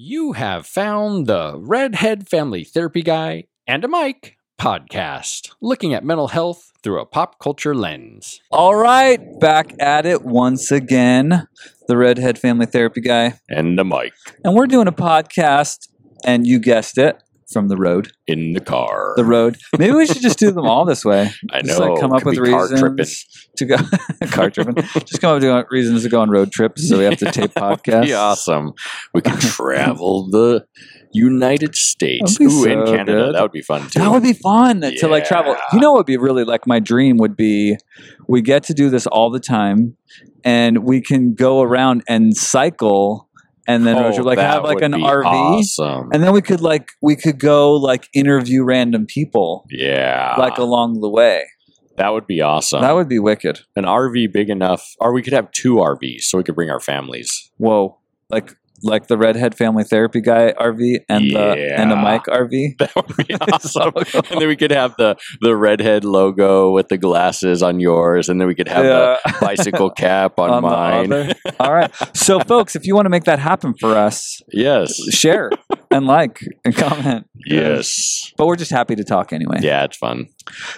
You have found the Redhead Family Therapy Guy and a Mic podcast, looking at mental health through a pop culture lens. All right, back at it once again. The Redhead Family Therapy Guy. And a mic And we're doing a podcast, and you guessed it, from the road. in the car. The road. Maybe we should just do them all this way. I Just know. like come up with car tripping. reasons to go car tripping. Just come up with reasons to go on road trips so we have to tape podcasts. Be awesome. We could travel the United States. Ooh, in so Canada. good. That would be fun too. That would be fun to like travel. You know what would be really like my dream would be we get to do this all the time and we can go around and cycle and then Oh, like have like an RV Awesome. and then we could like we could go like interview random people yeah. like along the way. that would be awesome. That would be wicked. An RV big enough, or we could have two RVs so we could bring our families. Whoa. Like like the redhead family therapy guy RV and the and a Yeah. mic RV. That would be awesome. and then we could have the the redhead logo with the glasses on yours, and then we could have the bicycle cap on, On mine. All right. So folks, if you want to make that happen for us, yes. share and like and comment. Yes. But we're just happy to talk anyway. Yeah, it's fun.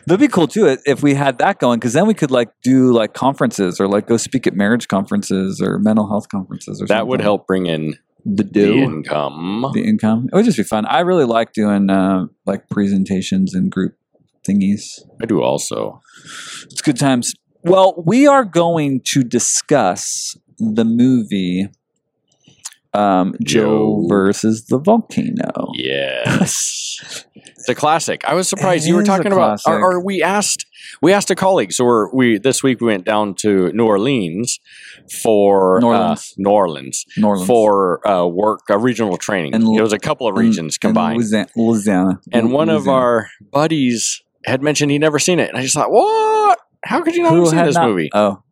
That'd be cool too if we had that going because then we could like do like conferences or like go speak at marriage conferences or mental health conferences or something. That would help bring in the the do income. the income. It would just be fun. I really like doing uh, like presentations and group thingies. I do also. It's good times. Well, we are going to discuss the movie um, Joe Joe. versus the volcano. Yes. it's a classic. I was surprised It you were talking about or, or we asked we asked a colleague. So we're we this week we went down to New Orleans for New uh, Orleans. New Orleans New Orleans. for uh, work, uh, regional training. And- it was a couple of regions in combined. Louisiana. Louisiana. and one of our buddies had mentioned he'd never seen it, and I just thought, what? How could you not Who have seen this not- movie? Oh,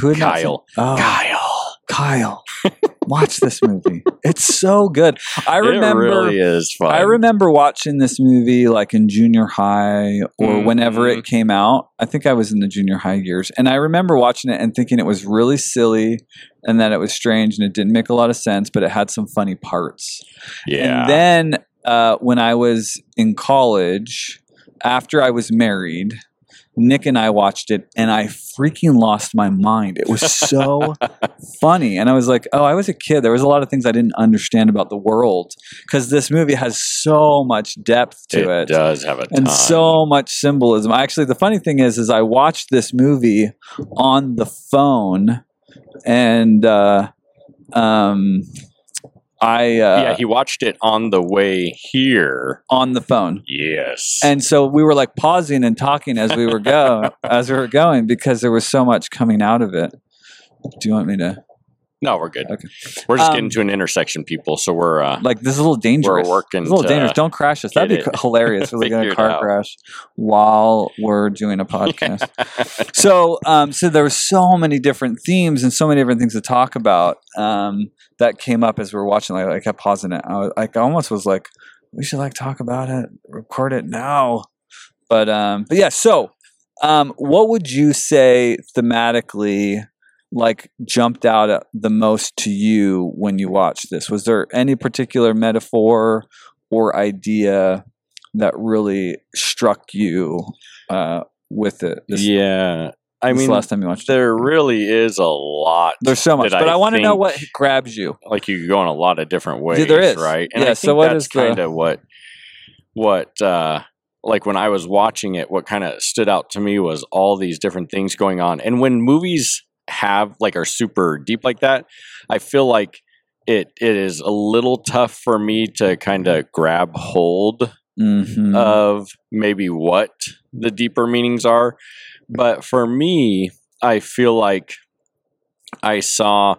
who had not seen- Kyle. Oh, Kyle. Kyle, watch this movie. It's so good. I remember. it really is fun. I remember watching this movie like in junior high or whenever Mhm. it came out. I think I was in the junior high years. And I remember watching it and thinking it was really silly and that it was strange and it didn't make a lot of sense, but it had some funny parts. Yeah. And then uh, when I was in college, after I was married, Nick and I watched it and I freaking lost my mind. It was so funny. And I was like, oh, I was a kid. There was a lot of things I didn't understand about the world because this movie has so much depth to it, it. does have a and so much symbolism. Actually, the funny thing is, is I watched this movie on the phone, and uh, um, I uh, yeah, he watched it on the way here. on the phone. Yes. And so we were like pausing and talking as we were go as we were going because there was so much coming out of it. Do you want me to no, we're good. Okay. We're just Um, getting to an intersection, people. So we're uh, like this is a little dangerous? working It's a little dangerous. Don't crash us. That'd be it hilarious. We're like in a car out. crash while we're doing a podcast. so um so there were so many different themes and so many different things to talk about um that came up as we were watching like i kept pausing it i was like I almost was like we should like talk about it record it now but um but yeah so um what would you say thematically like jumped out the most to you when you watched this was there any particular metaphor or idea that really struck you uh with it this, yeah. I mean, last time you watched it there really is a lot. there's so much but i, I want to know what grabs you like you go in a lot of different ways. Yeah, there is. right? And Yeah, I so what that's is kind of what what uh like when I was watching it, what kind of stood out to me was all these different things going on. And when movies have like are super deep like that, I feel like it it is a little tough for me to kind of grab hold Mhm. of maybe what the deeper meanings are. But for me, I feel like I saw,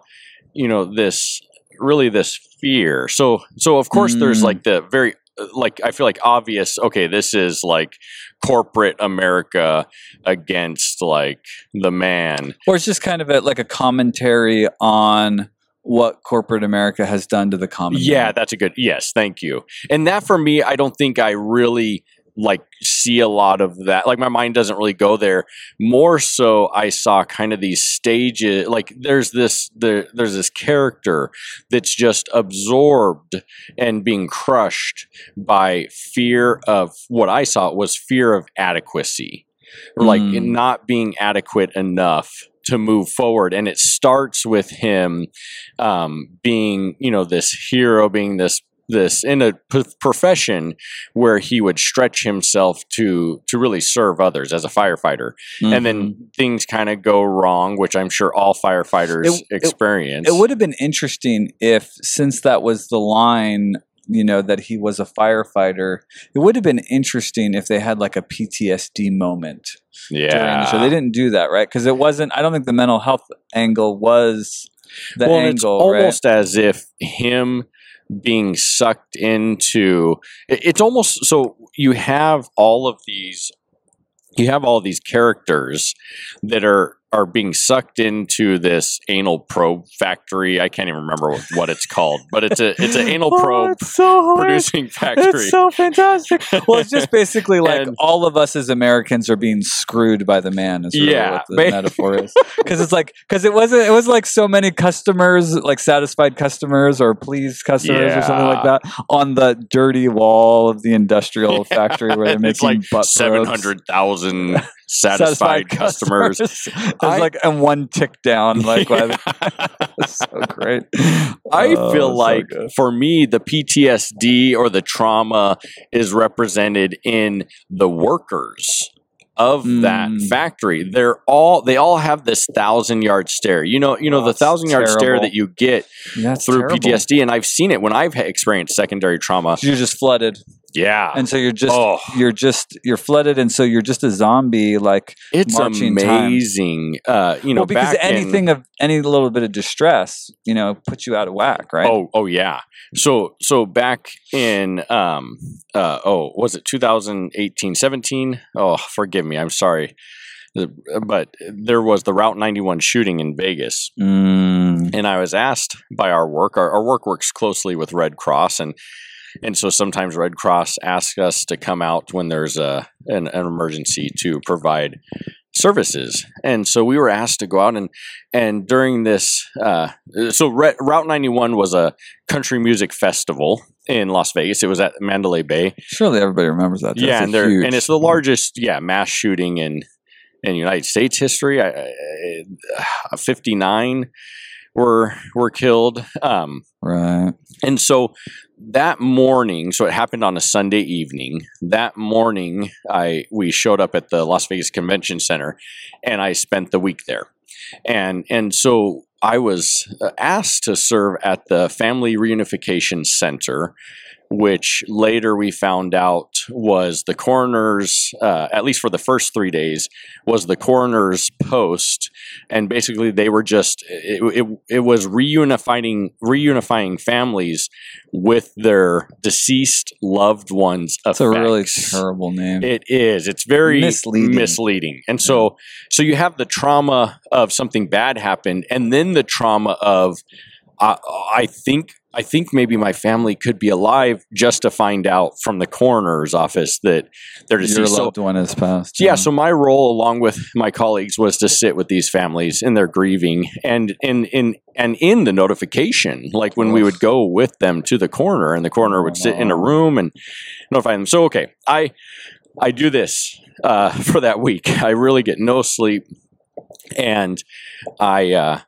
you know, this really this fear. So, so of course, there's Mm. like the very, like, I feel like obvious, okay, this is like corporate America against like the man. or it's just kind of a, like a commentary on what corporate America has done to the common Yeah, man. that's a good. Yes, thank you. And that for me, I don't think I really like see a lot of that. Like my mind doesn't really go there. More so, I saw kind of these stages. Like there's this there, there's this character that's just absorbed and being crushed by fear of what I saw was fear of adequacy, or like Mm. not being adequate enough to move forward and it starts with him um, being you know this hero being this this in a p- profession where he would stretch himself to to really serve others as a firefighter and Mhm. then things kind of go wrong which i'm sure all firefighters It- it- experience It would have been interesting if, since that was the line, you know, that he was a firefighter, it would have been interesting if they had like a PTSD moment the show. They didn't do that, right? Because it wasn't, I don't think the mental health angle was the well, and it's angle, right? almost as if him being sucked into it's almost so you have all of these you have all of these characters that are are being sucked into this anal probe factory. I can't even remember what, what it's called, but it's a it's an anal Oh, probe it's so producing factory. It's so fantastic. Well, it's just basically like And- all of us as Americans are being screwed by the man. Is really Yeah, what the metaphor is. Because it's like because it wasn't it was like so many customers, like satisfied customers or pleased customers or something like that on the dirty wall of the industrial factory where they're it's making like seven hundred thousand seven probes. hundred thousand satisfied, customers. There's I- like and one tick down, like by the- so great. I Oh, feel like good. for me, the PTSD or the trauma is represented in the workers of that Mm. factory. They're all they all have this thousand yard stare. You know, you know Oh, the thousand yard stare that you get yeah, through terrible. PTSD, and I've seen it when I've experienced secondary trauma. You're just flooded. Yeah, and so you're just oh, you're just you're flooded and so you're just a zombie like it's amazing. Uh, you know, well because back in- anything of any little bit of distress you know puts you out of whack right Oh, oh yeah. So, so back in, um, uh, oh, was it 2018, 17? Oh, forgive me. I'm sorry. But there was the Route 91 shooting in Vegas. mm, And I was asked by our work, our, our work works closely with Red Cross. And, and so sometimes Red Cross asks us to come out when there's a, an, an emergency to provide services. And so we were asked to go out and, and during this, uh, so Re- Route 91 was a country music festival in Las Vegas. It was at Mandalay Bay. surely everybody remembers that yeah, That's a and huge- and it's the largest, yeah, mass shooting in, in United States history. I, I, 59 were, were killed. Um, right and so that morning, so it happened on a Sunday evening. That morning, I we showed up at the Las Vegas Convention Center, and I spent the week there. And and so I was uh, asked to serve at the Family Reunification Center, which later we found out was the coroner's, uh, at least for the first three days, was the coroner's post, and basically they were just it, it, it was reunifying reunifying families with their deceased loved ones. it's a really terrible name It is. It's very Misleading. misleading. And so so you have the trauma of something bad happened and then the trauma of uh, I think I think maybe my family could be alive just to find out from the coroner's office that they're your deceased. So one has passed yeah, so my role along with my colleagues was to sit with these families in their grieving and in in and in the notification, like when we would go with them to the coroner and the coroner would sit in a room and notify them. So okay, I I do this uh, for that week. I really get no sleep and I uh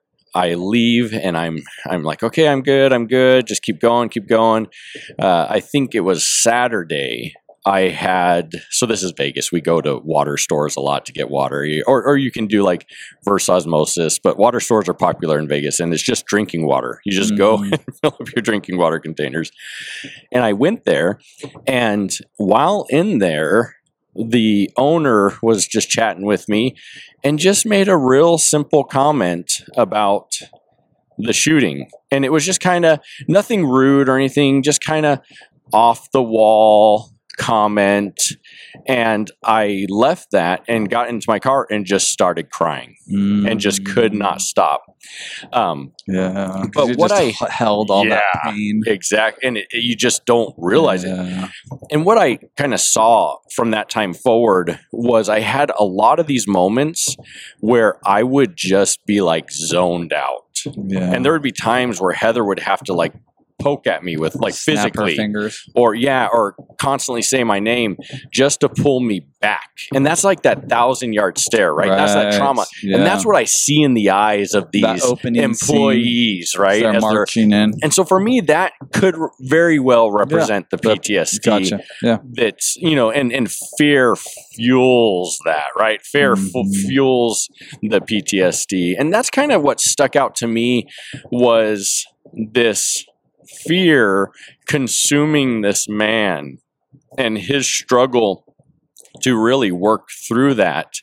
I leave and I'm I'm like okay I'm good I'm good just keep going keep going. Uh, I think it was Saturday I had so this is Vegas. We go to water stores a lot to get water, or or you can do like reverse osmosis. But water stores are popular in Vegas, and it's just drinking water. You just go Mhm. and fill up your drinking water containers. And I went there, and while in there, the owner was just chatting with me, and just made a real simple comment about the shooting, and it was just kind of nothing rude or anything, just kind of off the wall comment, and I left that and got into my car and just started crying and just could not stop. Um, Yeah, 'cause But what just I- h- held all that Yeah. pain. exact, and it, you just don't realize it. And what I kind of saw from that time forward was I had a lot of these moments where I would just be like zoned out. Yeah. And there would be times where Heather would have to like poke at me with like Snap physically fingers. or yeah, or constantly say my name just to pull me back. And that's like that thousand yard stare, right? That's that trauma. Yeah. And that's what I see in the eyes of these employees, right? They're As they're- marching in. and so for me, that could very well represent the PTSD Gotcha. Yeah. that's you know and and fear fuels that right fear fu- Mhm. fuels the ptsd and that's kind of what stuck out to me was this fear consuming this man and his struggle to really work through that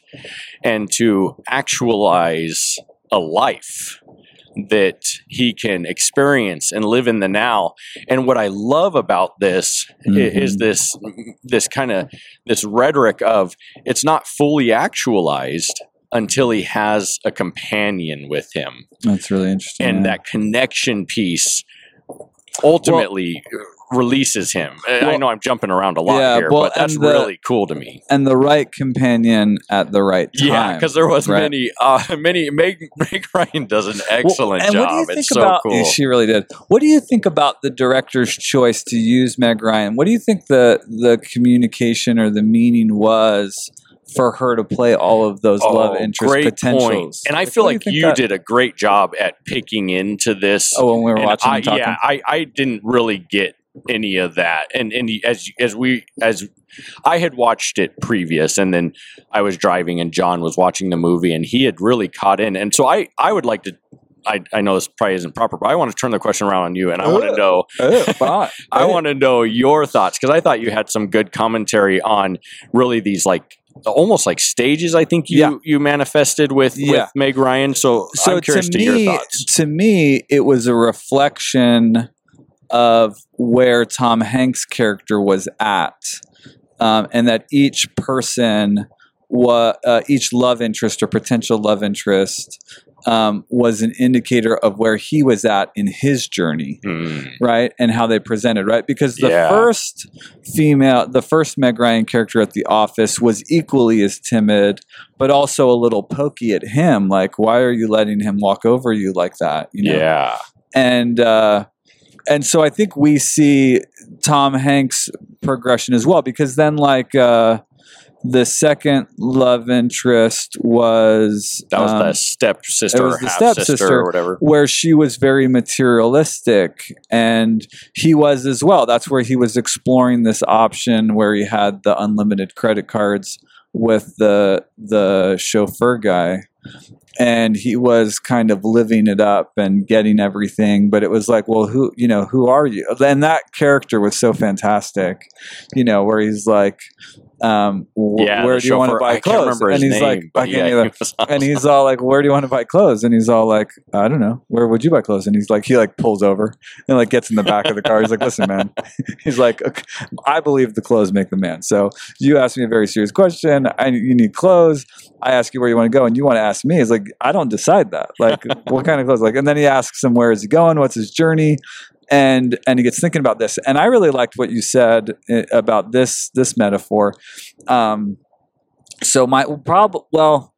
and to actualize a life that he can experience and live in the now and what i love about this i- mm-hmm. is this this kind of this rhetoric of it's not fully actualized until he has a companion with him That's really interesting. and yeah. that connection piece ultimately releases him i know i'm jumping around a lot Yeah, here well, but that's the- really cool to me and the right companion at the right time. yeah because there was right? many uh many meg, meg ryan does an excellent and job What do you think it's so about, cool She really did. What do you think about the director's choice to use Meg Ryan? What do you think the the communication or the meaning was for her to play all of those oh, love interest Oh, great potentials? point. And I feel like think you did a great job at picking into this. Oh, when we were And watching I, and talking. yeah, I, I didn't really get any of that. And and as as we as I had watched it previous, and then I was driving, and John was watching the movie, and he had really caught in. And so I I would like to. I, I know this probably isn't proper, but I want to turn the question around on you, and I want to know Oh, fine. I want to know your thoughts because I thought you had some good commentary on really these like almost like stages. I think you Yeah. you manifested with Yeah. with Meg Ryan. So, so I'm curious to to, me, your thoughts. to me, it was a reflection of where Tom Hanks' character was at, um, and that each person, wa- uh, each love interest or potential love interest, um, was an indicator of where he was at in his journey Hmm. right and how they presented right because the Yeah. first female the first meg ryan character at the office was equally as timid but also a little pokey at him like why are you letting him walk over you like that you know Yeah, and uh and so i think we see tom hanks progression as well because then like uh the second love interest was that was um, the stepsister it was or the stepsister. or whatever. where she was very materialistic and he was as well that's where he was exploring this option where he had the unlimited credit cards with the the chauffeur guy and he was kind of living it up and getting everything but it was like well who you know who are you and that character was so fantastic you know where he's like um wh- Yeah, where do you want to buy clothes and he's name, like I can't yeah, either he was and he's all like, "Where do you want to buy clothes?" And he's all like, "I don't know. Where would you buy clothes?" And he's like, he like pulls over and like gets in the back of the car. He's like, "Listen, man," he's like, "Okay, "I believe the clothes make the man." So you asked me a very serious question. I you need clothes. I ask you where you want to go, and you want to ask me. It's like I don't decide that. Like, what kind of clothes? Like, and then he asks him, "Where is he going? What's his journey?" And and he gets thinking about this. And I really liked what you said eh, about this this metaphor. Um, so my prob well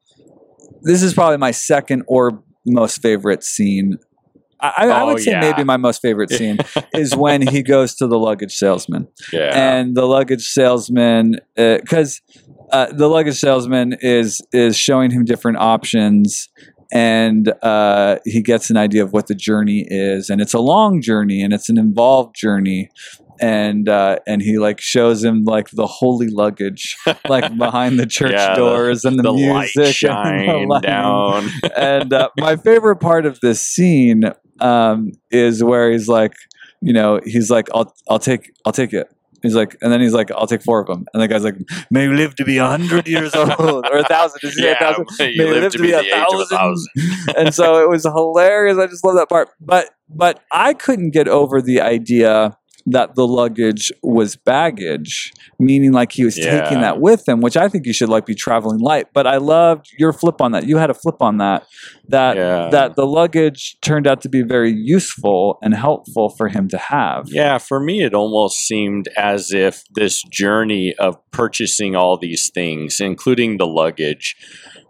this is probably my second or most favorite scene. I, I- I Oh, would say yeah. maybe my most favorite scene is when he goes to the luggage salesman, Yeah, and the luggage salesman, because uh, the luggage salesman is is showing him different options, and uh, he gets an idea of what the journey is, and it's a long journey, and it's an involved journey. And uh, and he like shows him like the holy luggage like behind the church Yeah, the- doors and the, the light music and the down. and uh, my favorite part of this scene um, is where he's like, you know, he's like, I'll, I'll take, I'll take it. He's like, and then he's like, I'll take four of them. And the guy's like, may you live to be a hundred years old or a thousand. Did you say a yeah, thousand? you May live to be the age of a thousand. and so it was hilarious. I just love that part. But but I couldn't get over the idea that the luggage was baggage, meaning like he was taking that with him, which I think you should like be traveling light. But I loved your flip on that. You had a flip on that that Yeah. that the luggage turned out to be very useful and helpful for him to have. Yeah, for me, it almost seemed as if this journey of purchasing all these things, including the luggage,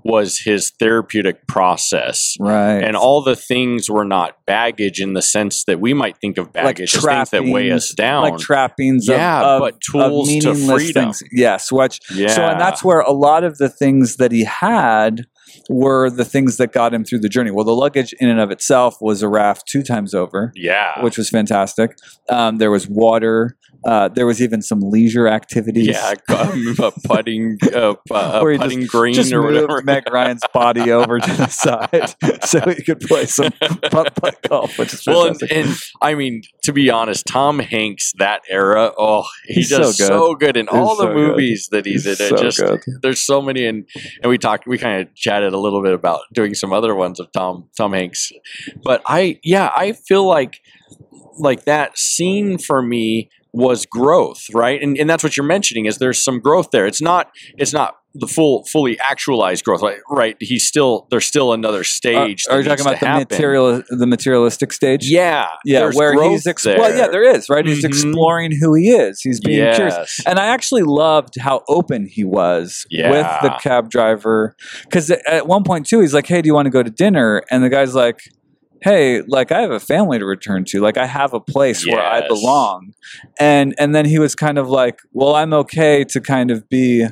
was his therapeutic process. Right. And all the things were not baggage in the sense that we might think of baggage as things that weigh us down. like trappings Yeah, of, of, but of tools to freedom. things. Yes, which yeah. So, and that's where a lot of the things that he had were the things that got him through the journey. Well, the luggage in and of itself was a raft two times over, yeah. which was fantastic. Um, there was water. Uh, there was even some leisure activities. yeah, a putting, uh, pu- a putting green Just or moved whatever. Meg Ryan's body over to the side so he could play some putt putt golf, which is Well, and, and I mean, to be honest, Tom Hanks that era, oh, he He's does so so good. good, in He's all the so good. movies that he's in. He's It so just good. there's so many, and and we talked, we kind of chatted a little bit about doing some other ones of Tom Tom Hanks, but I yeah, I feel like like that scene for me was growth, right? And and that's what you're mentioning is there's some growth there. It's not it's not the full fully actualized growth, right? Right? He's still there's still another Are, stage. are you talking about the happen. material, the materialistic stage? Yeah, yeah, where he's ex- there. well, yeah, there is right. He's Mhm. exploring who he is. He's being curious, and I actually loved how open he was with the cab driver. Because at one point too, he's like, "Hey, do you want to go to dinner?" And the guy's like. Hey, like I have a family to return to. Like I have a place where I belong. And and then he was kind of like, "Well, I'm okay to kind of be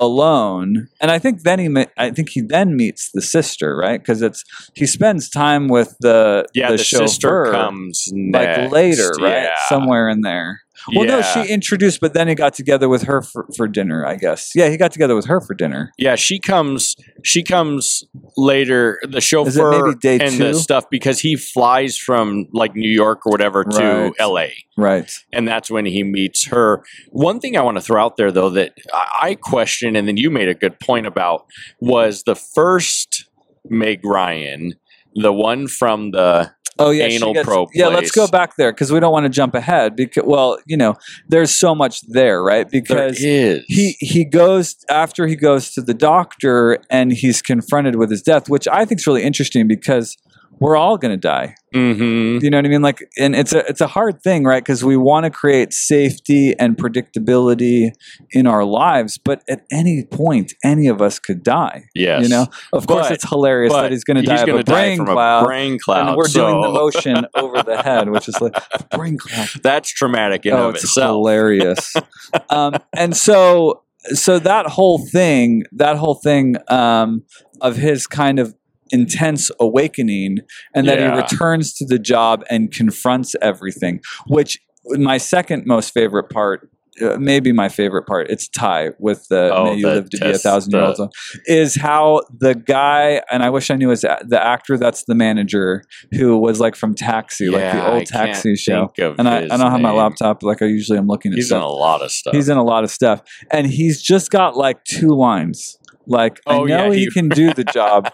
alone." And I think then he met, I think he then meets the sister, right? Cuz it's he spends time with the yeah, the, the, chauffeur sister comes like later, right? Yeah. Somewhere in there. Well, no, she introduced, but then he got together with her for, for dinner, I guess. Yeah, he got together with her for dinner. Yeah, she comes. She comes later. The chauffeur maybe day and two? the stuff because he flies from like New York or whatever to Right. L.A. Right. and that's when he meets her. One thing I want to throw out there, though, that I question, and then you made a good point about, was the first Meg Ryan, the one from the Oh yeah, Anal gets- probe Yeah, let's go back there because we don't want to jump ahead. Because well, you know, there's so much there, right? Because is he he goes after he goes to the doctor and he's confronted with his death, which I think is really interesting because we're all going to die. hmm You know what I mean? Like, and it's a it's a hard thing, right? Because we want to create safety and predictability in our lives, but at any point, any of us could die. Yes, You know, of course, it's hilarious that he's going to die of a brain from cloud, a brain cloud. and we're doing the motion over the head, which is like brain cloud. That's traumatic in oh, of it's itself. hilarious. um, and so, so that whole thing, that whole thing um, of his kind of intense awakening, and that Yeah. he returns to the job and confronts everything. Which my second most favorite part. Uh, maybe my favorite part. It's Ty with the Oh, "May You Live to Be a Thousand Years Old." Is how the guy, and I wish I knew his the actor that's the manager who was like from Taxi, like the old I Taxi show and I, I don't have my laptop like I usually am looking at He's in a lot of stuff. He's in a lot of stuff, and he's just got like two lines. Like Oh, I know yeah, he, he- can do the job,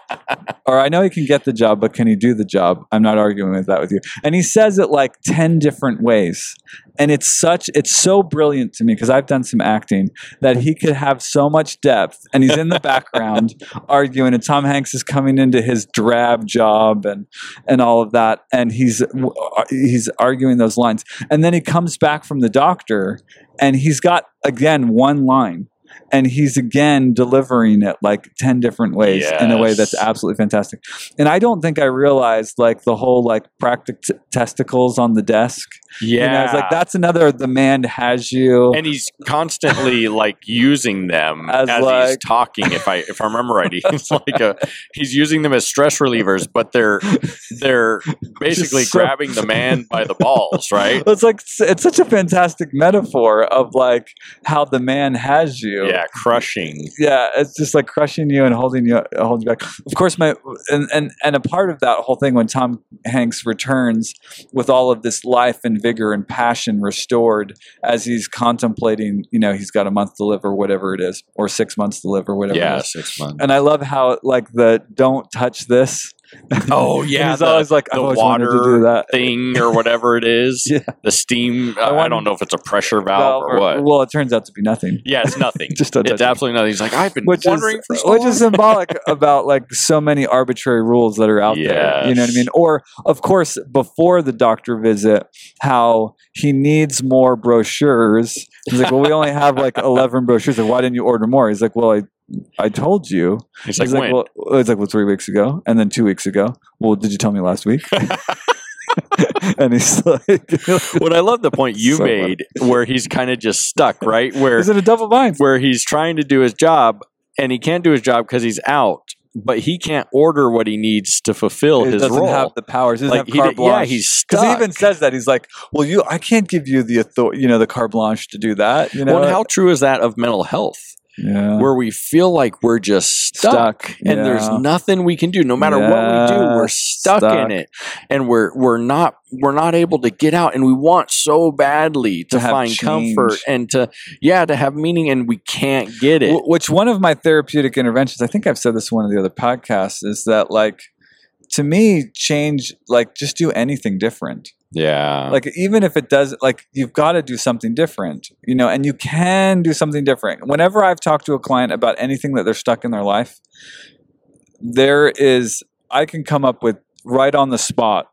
or I know he can get the job, but can he do the job? I'm not arguing with that with you. And he says it like ten different ways, and it's such it's so brilliant to me because I've done some acting that he could have so much depth, and he's in the background arguing, and Tom Hanks is coming into his drab job and and all of that, and he's uh, he's arguing those lines, and then he comes back from the doctor, and he's got again one line. And he's again delivering it like 10 different ways in a way that's absolutely fantastic. And I don't think I realized like the whole like practic t- testicles on the desk. yeah, You know, it's like that's another the man has you. and he's constantly like using them As, as, he's talking. If I if I remember right, he's like a, he's using them as stress relievers, but they're they're basically so- grabbing the man by the balls, right? it's like it's such a fantastic metaphor of like how the man has you. Yeah, crushing. yeah, it's just like crushing you and holding you holding you back. Of course, my and, and and a part of that whole thing when Tom Hanks returns with all of this life and vigor and passion restored as he's contemplating, you know, he's got a month to live or whatever it is, or six months to live or whatever. Yeah, is. six months. And I love how like the don't touch this Oh yeah, he's the- always like, I the always wanted to do water that. thing or whatever it is. Yeah. The steam. I I, don't know if it's a pressure valve Well, or what. well, it turns out to be nothing. yeah, it's nothing. Just it's absolutely nothing. He's like, I've been which wondering is for so which is symbolic about like so many arbitrary rules that are out there. You know what I mean? Or of course, before the doctor visit, how he needs more brochures. He's like, "Well, we only have like eleven brochures. Like, why didn't you order more?" He's like, "Well, I." I told you. He's like, He's like, when? well, it's like, well, three weeks ago, and then two weeks ago. Well, did you tell me last week? and he's like, What I love the point you So funny. made, where he's kind of just stuck, right? Where "Is it a double bind?" where he's trying to do his job and he can't do his job because he's out, but he can't order what he needs to fulfill He his doesn't role. have the powers. He doesn't like have he carte did- yeah, he's Because stuck. he even says that he's like, "Well, you, I can't give you the authority, you know, the carte blanche to do that." You know, well, how true is that of mental health, yeah. where we feel like we're just stuck, stuck, and there's nothing we can do. No matter what we do, we're stuck, stuck. in it, and we're we're not we're not able to get out. And we want so badly to, To find comfort and to yeah to have meaning, and we can't get it. Wh- Which one of my therapeutic interventions? I think I've said this in one of the other podcasts. Is that like to me change? Like just do anything different. Yeah, like even if it does like you've got to do something different you know and you can do something different. Whenever i've talked to a client about anything that they're stuck in their life there is i can come up with right on the spot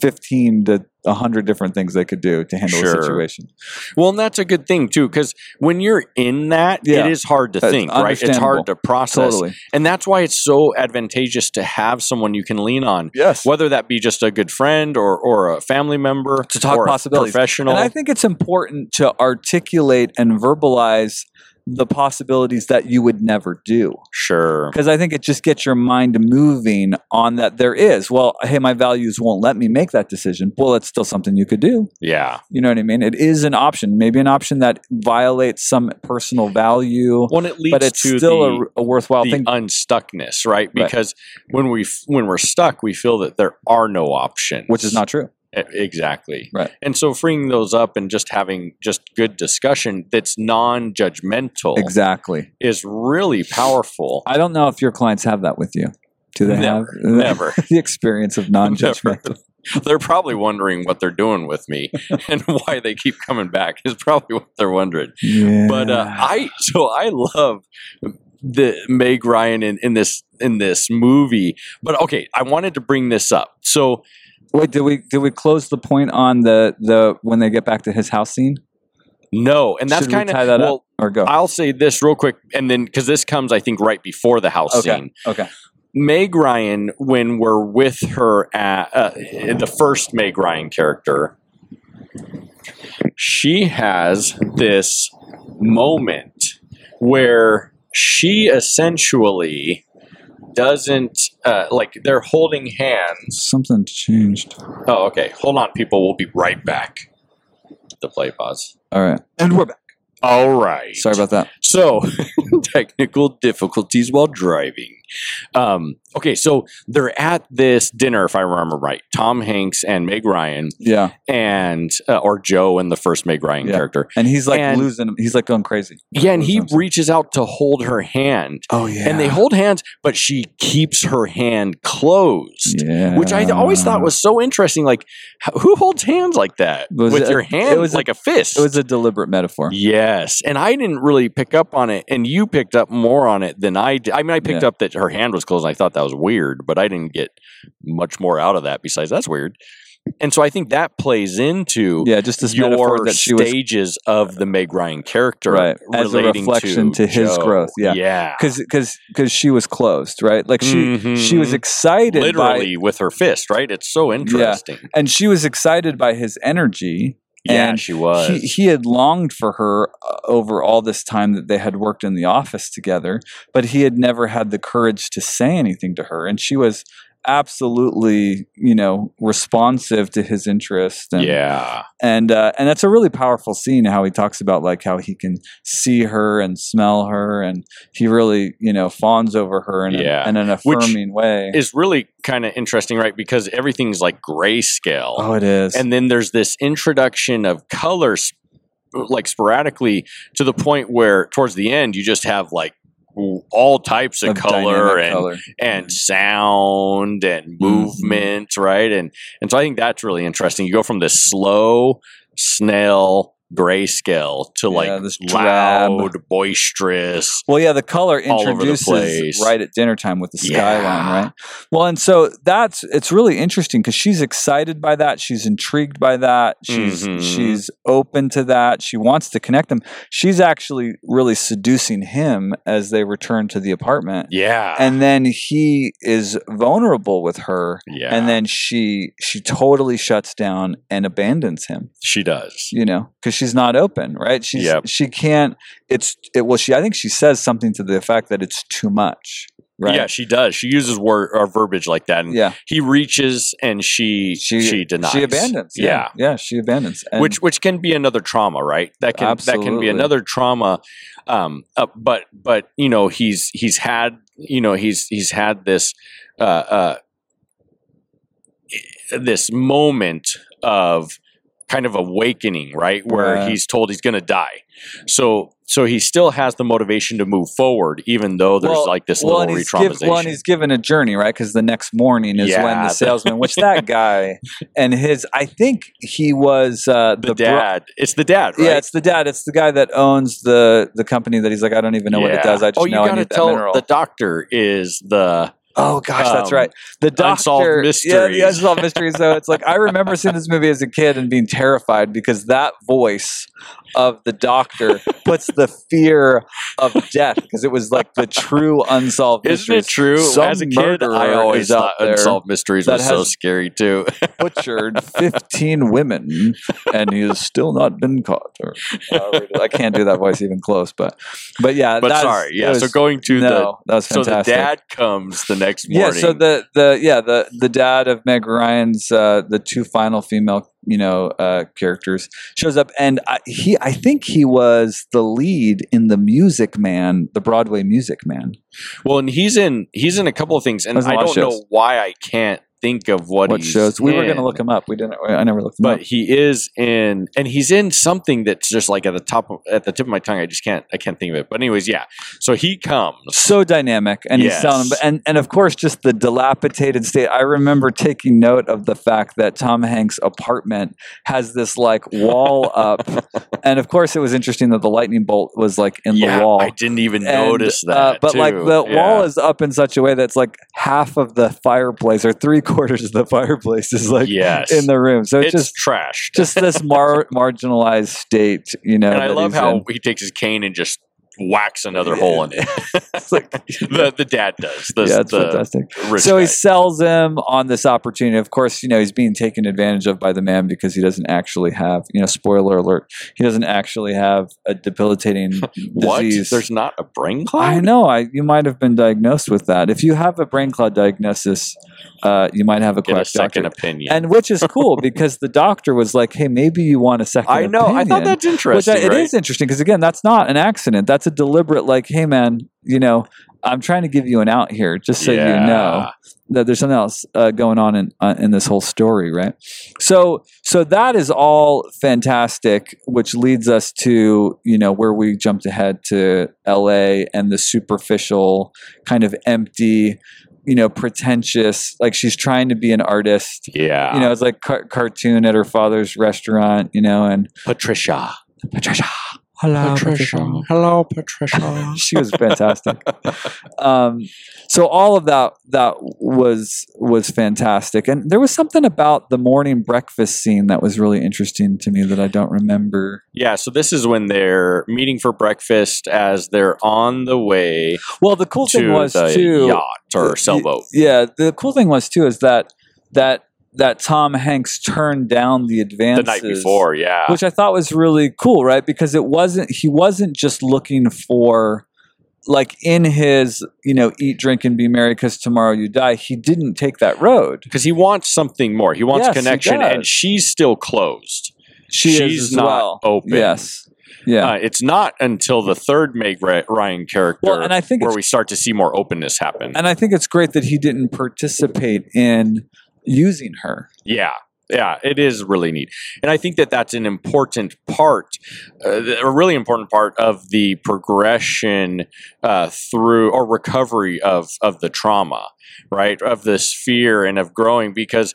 15 to 100 different things they could do to handle Sure. the situation Well, and that's a good thing too, because when you're in that, Yeah. it is hard to That's think, right? It's hard to process, totally and that's why it's so advantageous to have someone you can lean on, yes whether that be just a good friend or or a family member To talk or a possibilities. professional. and i think it's important to articulate and verbalize the possibilities that you would never do sure, because I think it just gets your mind moving on that there is. Well, hey, my values won't let me make that decision. Well, it's still something you could do. yeah. You know what I mean? It is an option, maybe an option that violates some personal value, Well, it leads but it's to still the, a, a worthwhile the thing. unstuckness, right? Because when we when we're stuck, we feel that there are no options, Which is not true. Exactly Right. And so freeing those up and just having just good discussion that's non-judgmental Exactly. is really powerful. I don't know if your clients have that with you. Do they Never, have never. the experience of non-judgmental? They're probably wondering what they're doing with me and why they keep coming back. Is probably what they're wondering. Yeah. But uh, I so I love the Meg Ryan in, in this in this movie. But okay, I wanted to bring this up. So wait, did we did we close the point on the the when they get back to his house scene? no, and that's Should we kind of tie that well. up or go? I'll say this real quick, and then because this comes, I think, right before the house okay. scene. Okay. Meg Ryan, when we're with her at uh, the first Meg Ryan character, she has this moment where she essentially doesn't uh, like they're holding hands. Something changed. Oh, okay. Hold on, people. We'll be right back. The play pause. All right. And we're back. All right. Sorry about that. So, technical difficulties while driving. Um, okay, so they're at this dinner, if I remember right. Tom Hanks and Meg Ryan, Yeah. and uh, or Joe and the first Meg Ryan Yeah. character. And he's like And- losing he's like going crazy. Yeah, and he himself. reaches out to hold her hand, Oh yeah. and they hold hands, but she keeps her hand closed. yeah. Which I always thought was so interesting. Like, who holds hands like that Was with it- your it hand, was a- like a fist? it was a deliberate metaphor. Yes, and I didn't really pick up on it, and you picked up more on it than I did. I mean, I picked Yeah. up that her hand was closed, and I thought that was weird, but I didn't get much more out of that besides that's weird. And so I think that plays into Yeah, just this your that she was stages of the Meg Ryan character, Right, as a relating reflection to his Joe. growth, yeah. yeah, because because because she was closed, right? Like she she was Mhm. excited literally with her fist, right? It's so interesting. by and she was excited by his energy. Yeah, And she was. He, he had longed for her uh, over all this time that they had worked in the office together, but he had never had the courage to say anything to her, and she was absolutely, you know, responsive to his interest. And, yeah, and uh, and that's a really powerful scene. How he talks about like how he can see her and smell her, and he really, you know, fawns over her in, Yeah. a, in an Which affirming way. is really kind of interesting, right? Because everything's like grayscale. oh, it is. and then there's this introduction of colors like sporadically to the point where towards the end you just have like all types of, Of color and color. and sound and Mm-hmm. movement, right? And and so I think that's really interesting. You go from this slow snail grayscale to Yeah, like this drab. loud, boisterous. Well, yeah, the color over the introduces right at dinner time with the Yeah. skyline, right? Well, and so that's it's really interesting because she's excited by that. She's intrigued by that. She's Mhm. she's open to that. She wants to connect them. She's actually really seducing him as they return to the apartment. Yeah. And then he is vulnerable with her, yeah. and then she she totally shuts down and abandons him she does. you know because she's not open right she's Yep. she can't it's it well she i think she says something to the effect that it's too much right Yeah, she does. She uses word or verbiage like that, and yeah he reaches and she she, she denies. she abandons yeah Yeah. yeah she abandons and which which can be another trauma, right? That can that can be another trauma. Um, uh, but but you know he's he's had you know he's he's had this uh, uh, this moment of kind of awakening, right? Where Right. he's told he's going to die. So so he still has the motivation to move forward, even though there's Well- like this well, little re-traumatization. give, well, and he's given a journey, right? Because the next morning is Yeah, when the salesman, which that guy and his, I think he was uh, the, the, bro- dad. it's the dad, right? Yeah, it's the dad. It's the guy that owns the the company that he's like, I don't even know what it does. I just oh, you know I gotta need that tell mineral. the doctor is the Oh gosh, that's um, right. The doctor, Unsolved Yeah, the Mysteries. unsolved mysteries. So it's like I remember seeing this movie as a kid and being terrified because that voice of the doctor puts the fear of death because it was like the true unsolved Isn't mysteries. it true? Some As a kid, I always thought Unsolved Mysteries was so scary too. butchered 15 women and he has still not been caught. Or, uh, I can't do that voice even close, but but yeah. but sorry, yeah. so going to no, that was the so the dad comes the next morning. yeah so the the yeah the the dad of meg ryan's uh the two final female you know uh characters shows up. And I, he i think he was the lead in the music man the broadway music man. Well, and he's in he's in a couple of things, and I don't know why I can't think of what, what he's shows? We were gonna look him up. We didn't i never looked him but up. he is in and he's in something that's just like at the top of, at the tip of my tongue. I just can't i can't think of it. But anyways yeah. So he comes. So dynamic and he's Yes. selling and and of course just the dilapidated state. I remember taking note of the fact that tom hanks apartment has this like wall up. And of course it was interesting that the lightning bolt was like in yeah the wall. i didn't even And, notice that uh, but like the Yeah. wall is up in such a way that's like half of the fireplace or three quarters of the fireplace is like yes in the room. So it's, it's just trashed just this mar- marginalized state, you know. and i love how in. he takes his cane and just whacks another hole in it like the the dad does the, yeah, it's fantastic. So he sells him on this opportunity. Of course, you know he's being taken advantage of by the man because he doesn't actually have, you know, spoiler alert, he doesn't actually have a debilitating what disease. there's not a brain clot I know. I you might have been diagnosed with that. If you have a brain clot diagnosis, uh, you might have a get a second doctor. opinion And which is cool because the doctor was like, "Hey, maybe you want a second i know i thought opinion." that's Which interesting I, it right? is interesting because again, that's not an accident. That's a deliberate, like, hey, man, you know, I'm trying to give you an out here, just so you know that there's something else uh, going on in uh, in this whole story, right? So so that is all fantastic, which leads us to you know where we jumped ahead to L.A. and the superficial, kind of empty, you know, pretentious. Like she's trying to be an artist. yeah You know, it's like car- cartoon at her father's restaurant. You know, and patricia Patricia, hello, Patricia. hello patricia she was fantastic. um, so all of that that was was fantastic, and there was something about the morning breakfast scene that was really interesting to me that I don't remember. Yeah, so this is when they're meeting for breakfast as they're on the way Well, the cool thing was the too. yacht or sailboat. Yeah, the cool thing was too is that that that Tom Hanks turned down the advances The night before, yeah. which I thought was really cool, right? Because it wasn't he wasn't just looking for like in his you know eat drink and be merry because tomorrow you die. He didn't take that road. Because he wants something more. He wants Yes, he connection, and she's still closed. She She's is not well. open. Yes. Yeah. Uh, it's not until the third Meg Ryan character Well, and I think where we start to see more openness happen. and I think it's great that he didn't participate in using her. yeah, yeah, it is really neat, and I think that that's an important part, uh, a really important part of the progression uh, through or recovery of of the trauma, right? Of this fear and of growing, because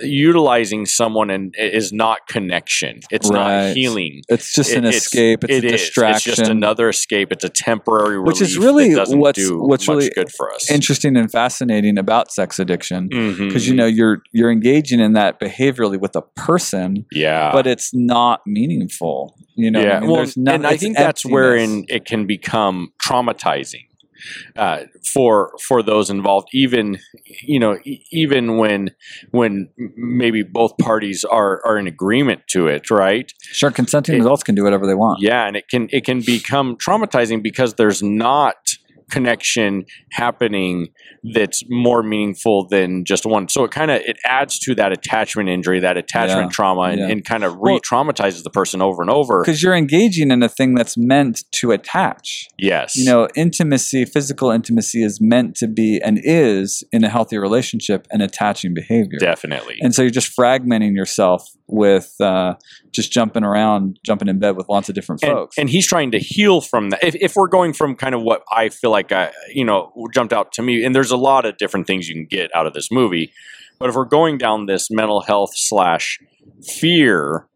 utilizing someone and is not connection. It's Right. not healing. It's just It- an it's- escape. It's It a is. distraction. It's just another escape. It's a temporary relief Which is really what's- what's really good for us. interesting and fascinating about sex addiction mm-hmm. because because you know you're you're engaging in that behaviorally with a person, yeah, but it's not meaningful. You know, yeah. I mean? well, There's no- and I think that's emptiness. wherein it can become traumatizing uh, for for those involved. Even you know, even when when maybe both parties are are in agreement to it, right? sure consenting it- adults can do whatever they want. Yeah, and it can it can become traumatizing because there's not connection happening that's more meaningful than just one. So it kind of it adds to that attachment injury, that attachment Yeah, trauma, and, yeah. and kind of re-traumatizes the person over and over. Because you're engaging in a thing that's meant to attach. Yes, You know, intimacy, physical intimacy is meant to be and is in a healthy relationship an attaching behavior. definitely. And so you're just fragmenting yourself with uh, just jumping around, jumping in bed with lots of different and, folks. and he's trying to heal from that. If, if we're going from kind of what I feel like I, you know, jumped out to me, and there's a lot of different things you can get out of this movie, but if we're going down this mental health slash fear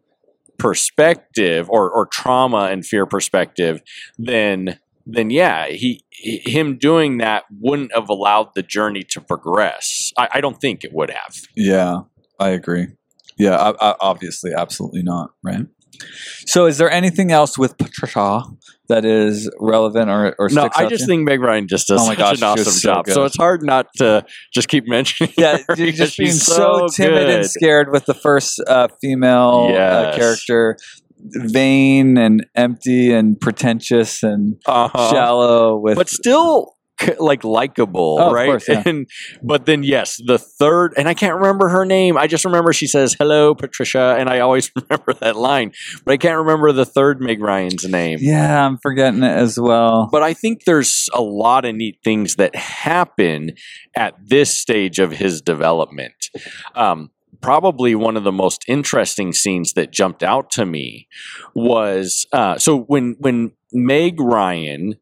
perspective or or trauma and fear perspective, then then yeah, he, he him doing that wouldn't have allowed the journey to progress. I, I don't think it would have. Yeah, I agree. Yeah, I, I, obviously, absolutely not. Right. So, is there anything else with Patricia that is relevant or, or No, I just you? think Meg Ryan just does Oh my such gosh, an awesome so job. good. So it's hard not to just keep mentioning. yeah, you're just being she's so, timid and scared with the first uh, female uh, character, vain and empty and pretentious and Uh-huh. shallow. With but still like likable, Oh, right? course, yeah. And but then yes, the third, and I can't remember her name. I just remember she says hello, Patricia, and I always remember that line, but I can't remember the third Meg Ryan's name. yeah, I'm forgetting it as well. But I think there's a lot of neat things that happen at this stage of his development. Um, probably one of the most interesting scenes that jumped out to me was uh, so when when Meg Ryan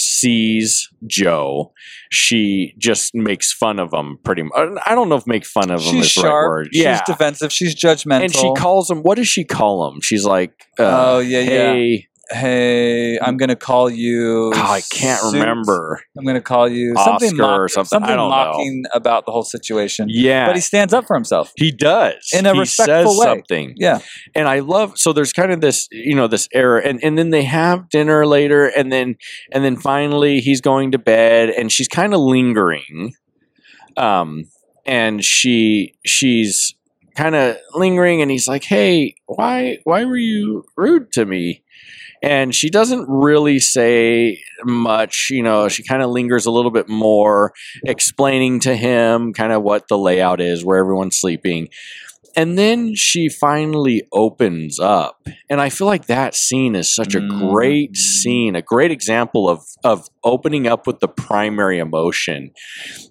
sees Joe, she just makes fun of him pretty much. I don't know if make fun of him she's is the right sharp. word. She's yeah. defensive. She's judgmental. and she calls him. What does she call him? She's like, uh, Oh, yeah, yeah. Hey, I'm going to call you. oh, I can't Suits. remember. I'm going to call you Oscar something, mock- or something. I don't know. mocking about the whole situation. Yeah, But he stands up for himself. He does In a he respectful says way. Something, Yeah. and I love. So there's kind of this, you know, this error, and and then they have dinner later, and then and then finally he's going to bed, and she's kind of lingering, um, and she she's kind of lingering, and he's like, "Hey, why why were you rude to me?" And she doesn't really say much, you know, she kind of lingers a little bit more, explaining to him kind of what the layout is, where everyone's sleeping. And then she finally opens up. And I feel like that scene is such a Mm. great scene, a great example of, of opening up with the primary emotion.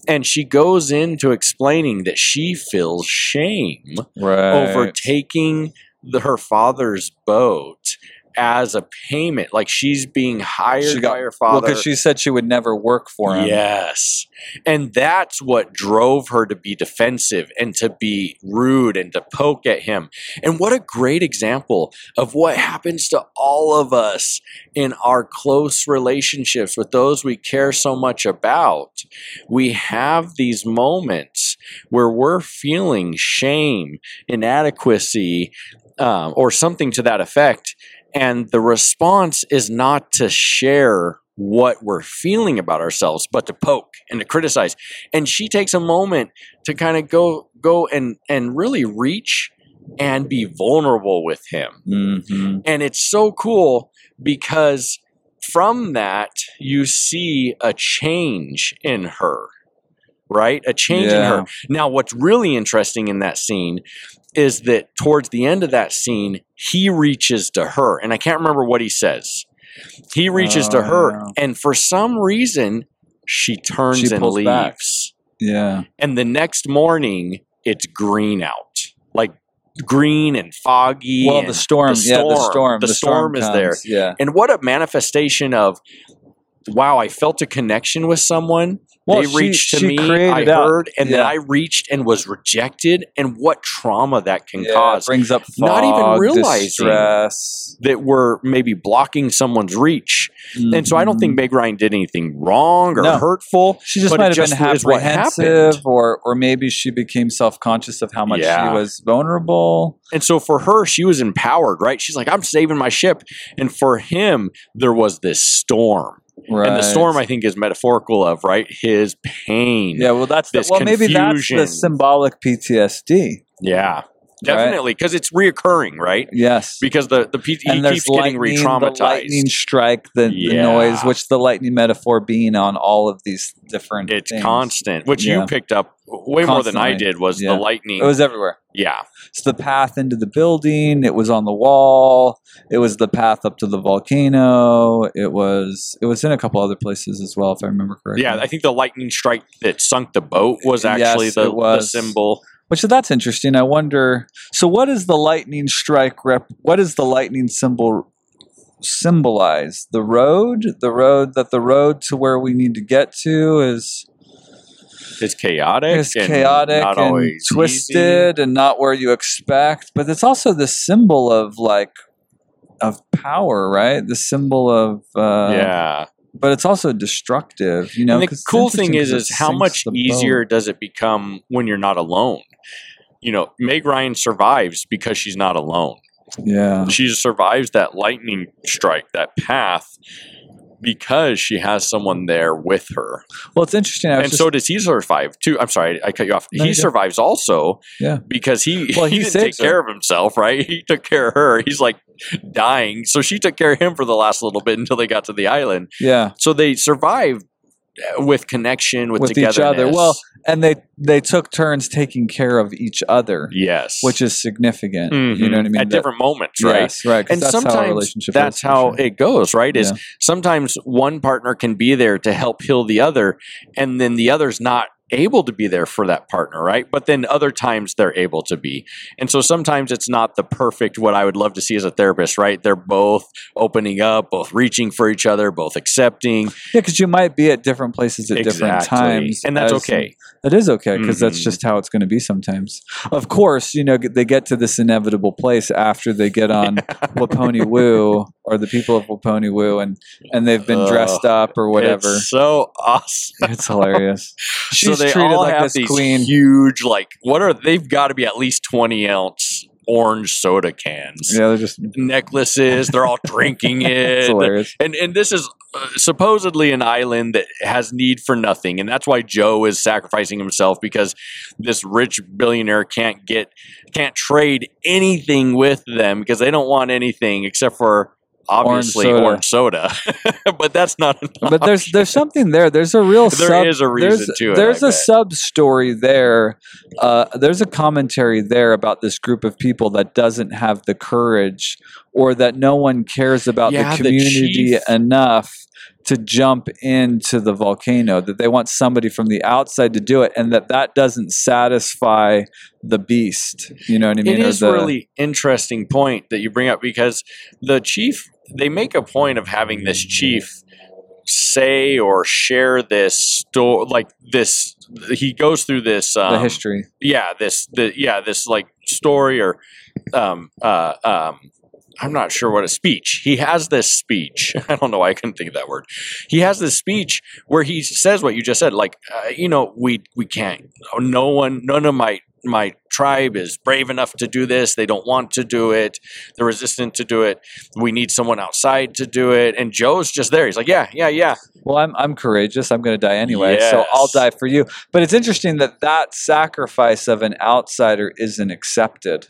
And she goes into explaining that she feels shame Right. over taking the, her father's boat as a payment. Like she's being hired She got- by her Well, father. because she said she would never work for him. Yes. And that's what drove her to be defensive and to be rude and to poke at him. And what a great example of what happens to all of us in our close relationships with those we care so much about. We have these moments where we're feeling shame, inadequacy, um, or something to that effect. And the response is not to share what we're feeling about ourselves, but to poke and to criticize. And she takes a moment to kind of go go and and really reach and be vulnerable with him. hmm And it's so cool because from that you see a change in her. Right? A change in her. Now what's really interesting in that scene is that towards the end of that scene he reaches to her and I can't remember what he says. He reaches Oh, to her oh, yeah. and for some reason she turns She and pulls back. leaves. Yeah. And the next morning it's green out. Like green and foggy. Well, and the storm, the yeah, the storm. storm, The storm is there. Yeah. And what a manifestation of wow, I felt a connection with someone. Well, they she- reached to me, I created out- heard, and then. I reached and was rejected. And what trauma that can Yeah, cause. brings up Not even realizing distress. that we're maybe blocking someone's reach. And so I don't think Mhm. Meg Ryan did anything wrong or No. hurtful. she just but it might have been just is what apprehensive, or or maybe she became self conscious of how much Yeah. she was vulnerable. And so for her, she was empowered, right? She's like, I'm saving my ship. And for him, there was this storm. Right. And the storm, I think, is metaphorical of, right? His pain. yeah, well, that's the, well, maybe that's confusion. the symbolic PTSD. Yeah. Definitely. Because it's reoccurring, right? Yes. Because the, the he and keeps getting re-traumatized. the lightning strike, the, the noise, which the lightning metaphor being on all of these different. It's things. constant, which Yeah. you picked up way more than I did. Was Yeah. the lightning? It was everywhere. yeah, It's the path into the building. It was on the wall. It was the path up to the volcano. It was. It was in a couple other places as well, if I remember correctly. yeah. I think the lightning strike that sunk the boat was Yes, actually the, it was. the symbol. Which that's interesting. I wonder. So, what is the lightning strike rep? What is the lightning symbol symbolize? The road, the road that the road to where we need to get to is It's chaotic. is and chaotic not and always easy. twisted and not where you expect. But it's also the symbol of like of power, right? The symbol of uh, yeah. But it's also destructive. You know. and the it's cool thing is, is how much the boat. easier does it become when you're not alone? You know, Meg Ryan survives because she's not alone. Yeah. She survives that lightning strike, that path, because she has someone there with her. Well, it's interesting. And just, so does he survive too. I'm sorry, I cut you off. No, he good. survives also, Yeah. because he Well, he, he didn't take care of himself, right? He took care of her. He's like dying, so she took care of him for the last little bit until they got to the island. yeah. So they survived with connection, with, With each other. Well, and they they took turns taking care of each other, yes, which is significant. You Mhm. know what I mean? At That- different moments, right? Yes, right. and that's how sometimes relationship that's is, how sure. it goes right is Yeah. sometimes one partner can be there to help heal the other and then the other's not able to be there for that partner right? But then other times they're able to be. And so sometimes it's not the perfect what i would love to see as a therapist right? They're both opening up both reaching for each other both accepting. Yeah, because you might be at different places at different times, and that's as- okay. That is okay because that's Mhm. just how it's going to be sometimes. Of course, you know they get to this inevitable place after they get on Waponi Woo or the people of Waponi Woo, and and they've been dressed up or whatever. it's so awesome It's hilarious. She's so they treated all like have this these queen. huge like what are they've got to be at least 20 ounce orange soda cans Yeah, they're just necklaces they're all drinking it's it hilarious. and and this is uh, supposedly an island that has need for nothing and that's why joe is sacrificing himself because this rich billionaire can't get can't trade anything with them because they don't want anything except for obviously soda. orange soda, but that's not But there's there's something there. There's a real There sub, is a reason there's, to it, There's a sub story there. Uh, there's a commentary there about this group of people that doesn't have the courage, or that no one cares about Yeah, the the community chief. enough to jump into the volcano. That they want somebody from the outside to do it, and that that doesn't satisfy the beast. You know what I mean? It is the- a really interesting point that you bring up because the chief they make a point of having this chief say or share this story like this he goes through this um, the history. yeah this the yeah this like story or um uh um I'm not sure what a speech. He has this speech. I don't know why I couldn't think of that word. He has this speech where he says what you just said. Like, uh, you know, we we can't. No one, none of my my tribe is brave enough to do this. They don't want to do it. They're resistant to do it. We need someone outside to do it. And Joe's just there. He's like, yeah, yeah, yeah. Well i'm i'm courageous i'm going to die anyway so i'll die for you but it's interesting that that sacrifice of an outsider isn't accepted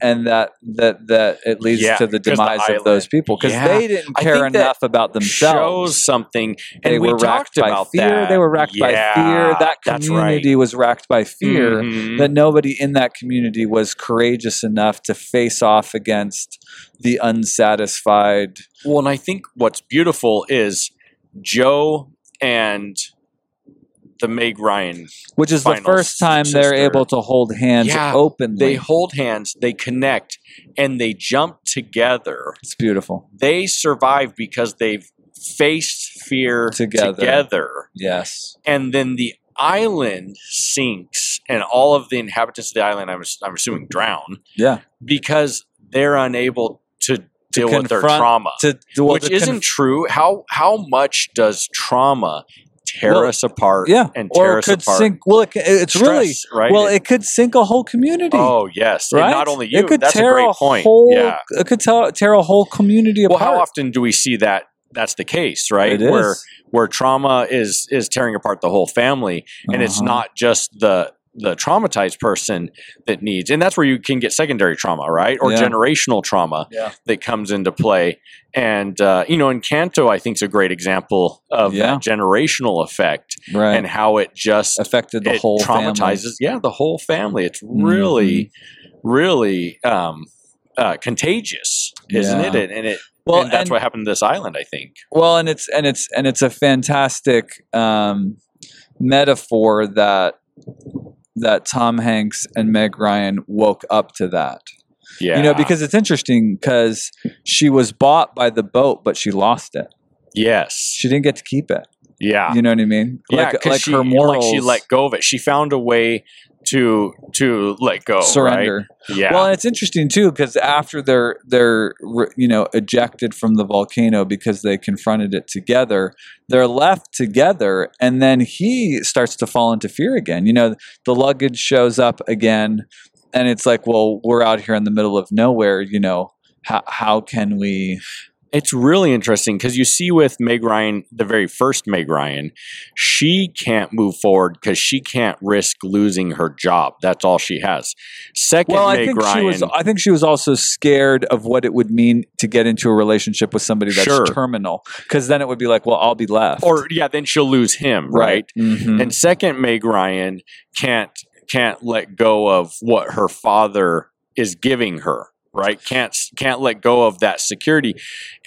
and that that that it leads Yeah, to the demise of those people because Yeah. they didn't care enough about themselves Shows something. And they we were talked racked by about fear that. they were racked by fear that that's right. community was racked by fear Mhm. that nobody in that community was courageous enough to face off against the unsatisfied Well, and I think what's beautiful is Joe and the Meg Ryan. which is the first time they're able to hold hands Yeah, openly. They hold hands, they connect, and they jump together. it's beautiful. They survive because they've faced fear Together. together. Yes. and then the island sinks, and all of the inhabitants of the island, I'm, I'm assuming, drown Yeah. because they're unable to deal with their trauma, To, well, which isn't conf- true. How how much does trauma tear Well, us apart? yeah, and tear or us could apart. sink. Well, it, it's Stress, really right. well. It- It could sink a whole community. oh yes, right. and not only you. It could that's a tear great point. Whole, yeah. It could tear, tear a whole community Well, apart. how often do we see that? That's the case, right? It is. Where where trauma is is tearing apart the whole family, and it's Uh-huh. not just the the traumatized person that needs and that's where you can get secondary trauma right or Yeah. generational trauma Yeah. that comes into play and uh, you know in Encanto i think is a great example of Yeah. that generational effect right. and how it just affected the whole family. traumatizes yeah the whole family it's really Mm-hmm. really um uh, contagious isn't it and, and it Well, and that's and- what happened to this island i think Well, and it's and it's and it's a fantastic um, metaphor that that Tom Hanks and Meg Ryan woke up to that. yeah You know, because it's interesting because she was bought by the boat, but she lost it. yes She didn't get to keep it. yeah You know what I mean? yeah like, 'cause like she, her morals like she let go of it she found a way to to let go surrender. right? yeah Well, it's interesting too because after they're they're you know ejected from the volcano because they confronted it together, they're left together, and then he starts to fall into fear again. You know, the luggage shows up again, and it's like, well, we're out here in the middle of nowhere. You know, how how can we? It's really interesting because you see with Meg Ryan, the very first Meg Ryan, she can't move forward because she can't risk losing her job. That's all she has. Second Well, I Meg think Ryan, she was. I think she was also scared of what it would mean to get into a relationship with somebody that's Sure. terminal, because then it would be like, well, I'll be left. or yeah, then she'll lose him, right? Mhm. And second Meg Ryan can't can't let go of what her father is giving her. Right, can't can't let go of that security,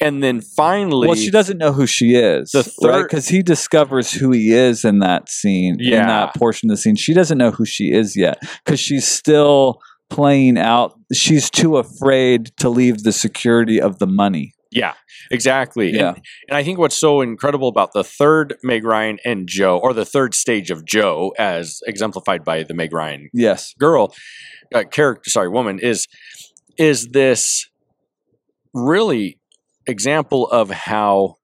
and then finally, Well, she doesn't know who she is, The right? third- Because he discovers who he is in that scene, in that portion of the scene. She doesn't know who she is yet because she's still playing out. She's too afraid to leave the security of the money. Yeah, exactly. Yeah. And, and I think what's so incredible about the third Meg Ryan and Joe, or the third stage of Joe, as exemplified by the Meg Ryan Yes, girl, uh, character, sorry, woman, is is this really example of how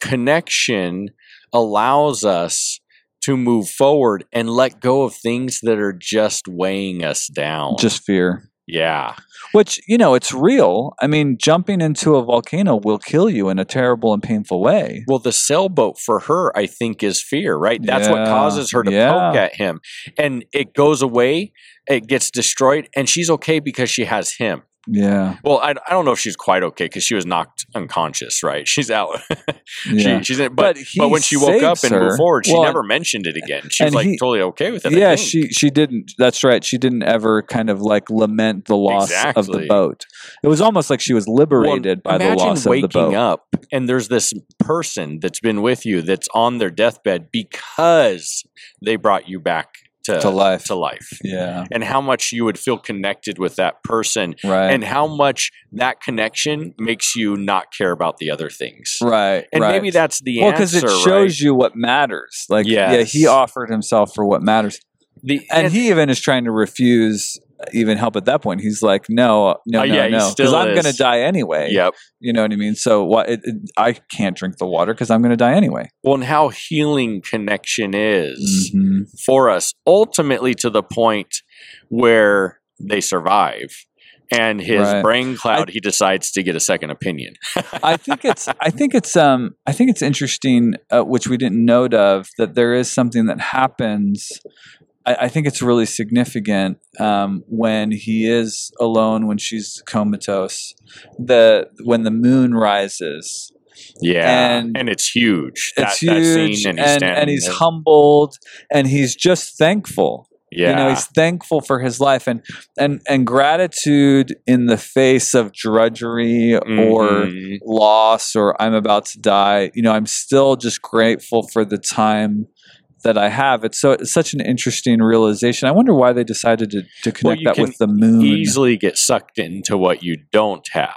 connection allows us to move forward and let go of things that are just weighing us down. just fear. yeah, Which you know, it's real. I mean, jumping into a volcano will kill you in a terrible and painful way. Well, the sailboat for her, I think, is fear, right? That's what causes her to yeah. poke at him. And it goes away, it gets destroyed, and she's okay because she has him. Yeah, Well, I, I don't know if she's quite okay because she was knocked unconscious, right? She's out. yeah. she, she's in, But but, but when she woke up and her. moved forward, she Well, never mentioned it again. She was like he- totally okay with it. Yeah, she she didn't. That's right. She didn't ever kind of like lament the loss of the boat. It was almost like she was liberated by the loss of the boat. waking up and there's this person that's been with you that's on their deathbed because they brought you back to, To life. to life. Yeah, And how much you would feel connected with that person, right. and how much that connection makes you not care about the other things. right. And right. maybe that's the well because it shows right? you what matters. Like, yeah, he offered himself for what matters, the and he even is trying to refuse even help at that point. He's like, no, no, Oh, no, yeah, no, because I'm going to die anyway. Yep. You know what I mean? So what? It, it, I can't drink the water because I'm going to die anyway. Well, and how healing connection is Mhm. for us, ultimately to the point where they survive. And his Right. brain cloud, he decides to get a second opinion. I think it's I think it's um I think it's interesting, uh, which we didn't note of, that there is something that happens. I, I think it's really significant um, when he is alone, when she's comatose, the when the moon rises. Yeah, And and, it's huge. It's that huge, scene, and, and, he's, and, he's standing humbled, and he's just thankful. Yeah, You know, he's thankful for his life, and and and gratitude in the face of drudgery or Mhm. loss or I'm about to die, you know, I'm still just grateful for the time that I have. It's so it's such an interesting realization. I wonder why they decided to to connect you that with the moon. Easily get sucked into what you don't have.